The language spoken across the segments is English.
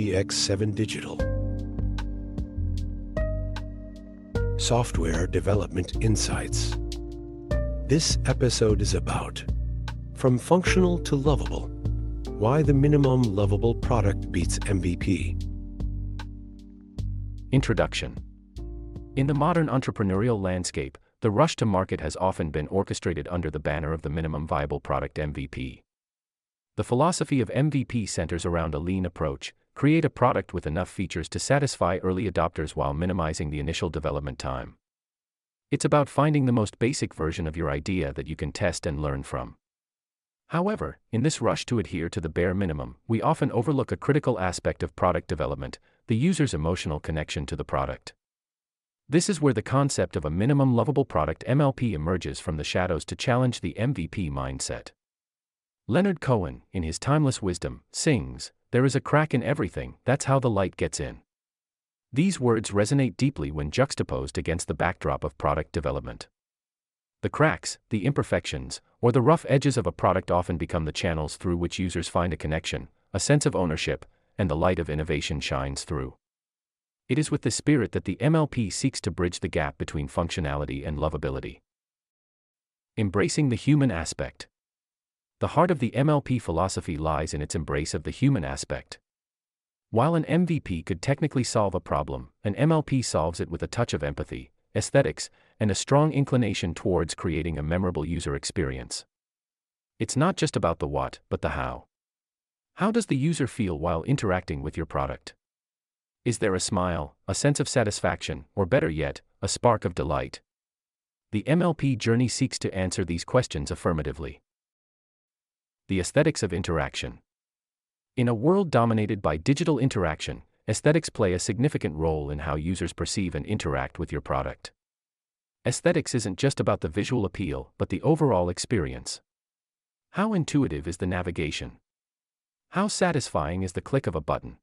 PX7 Digital. Software Development Insights. This episode is about From Functional to Lovable Why the Minimum Lovable Product Beats MVP. Introduction In the modern entrepreneurial landscape, the rush to market has often been orchestrated under the banner of the minimum viable product MVP. The philosophy of MVP centers around a lean approach create a product with enough features to satisfy early adopters while minimizing the initial development time. It's about finding the most basic version of your idea that you can test and learn from. However, in this rush to adhere to the bare minimum, we often overlook a critical aspect of product development the user's emotional connection to the product. This is where the concept of a minimum lovable product MLP emerges from the shadows to challenge the MVP mindset. Leonard Cohen, in his timeless wisdom, sings, There is a crack in everything, that's how the light gets in. These words resonate deeply when juxtaposed against the backdrop of product development. The cracks, the imperfections, or the rough edges of a product often become the channels through which users find a connection, a sense of ownership, and the light of innovation shines through. It is with this spirit that the MLP seeks to bridge the gap between functionality and lovability. Embracing the human aspect. The heart of the MLP philosophy lies in its embrace of the human aspect. While an MVP could technically solve a problem, an MLP solves it with a touch of empathy, aesthetics, and a strong inclination towards creating a memorable user experience. It's not just about the what, but the how. How does the user feel while interacting with your product? Is there a smile, a sense of satisfaction, or better yet, a spark of delight? The MLP journey seeks to answer these questions affirmatively. The aesthetics of interaction. In a world dominated by digital interaction, aesthetics play a significant role in how users perceive and interact with your product. Aesthetics isn't just about the visual appeal, but the overall experience. How intuitive is the navigation? How satisfying is the click of a button?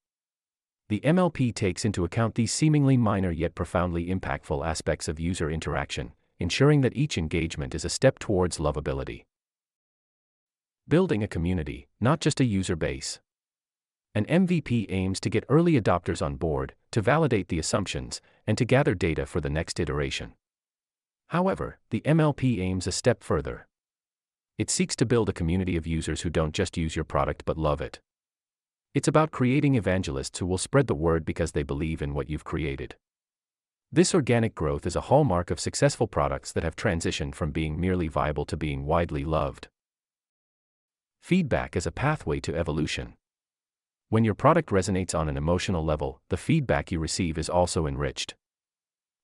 The MLP takes into account these seemingly minor yet profoundly impactful aspects of user interaction, ensuring that each engagement is a step towards lovability. Building a community, not just a user base. An MVP aims to get early adopters on board, to validate the assumptions, and to gather data for the next iteration. However, the MLP aims a step further. It seeks to build a community of users who don't just use your product but love it. It's about creating evangelists who will spread the word because they believe in what you've created. This organic growth is a hallmark of successful products that have transitioned from being merely viable to being widely loved. Feedback is a pathway to evolution. When your product resonates on an emotional level, the feedback you receive is also enriched.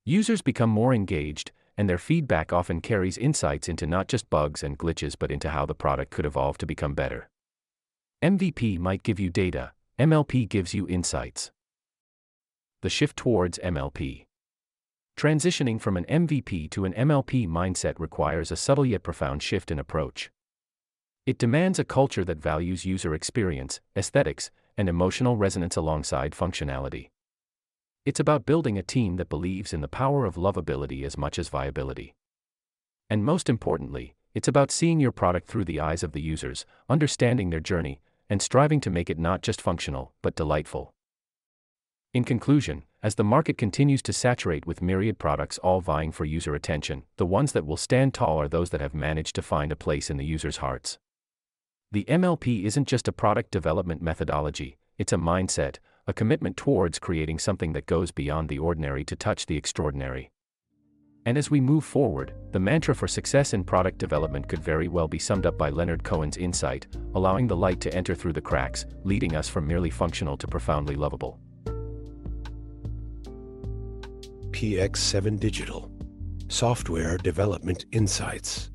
Users become more engaged, and their feedback often carries insights into not just bugs and glitches but into how the product could evolve to become better. MVP might give you data, MLP gives you insights. The shift towards MLP. Transitioning from an MVP to an MLP mindset requires a subtle yet profound shift in approach. It demands a culture that values user experience, aesthetics, and emotional resonance alongside functionality. It's about building a team that believes in the power of lovability as much as viability. And most importantly, it's about seeing your product through the eyes of the users, understanding their journey, and striving to make it not just functional, but delightful. In conclusion, as the market continues to saturate with myriad products all vying for user attention, the ones that will stand tall are those that have managed to find a place in the user's hearts. The MLP isn't just a product development methodology, it's a mindset, a commitment towards creating something that goes beyond the ordinary to touch the extraordinary. And as we move forward, the mantra for success in product development could very well be summed up by Leonard Cohen's insight allowing the light to enter through the cracks, leading us from merely functional to profoundly lovable. PX7 Digital Software Development Insights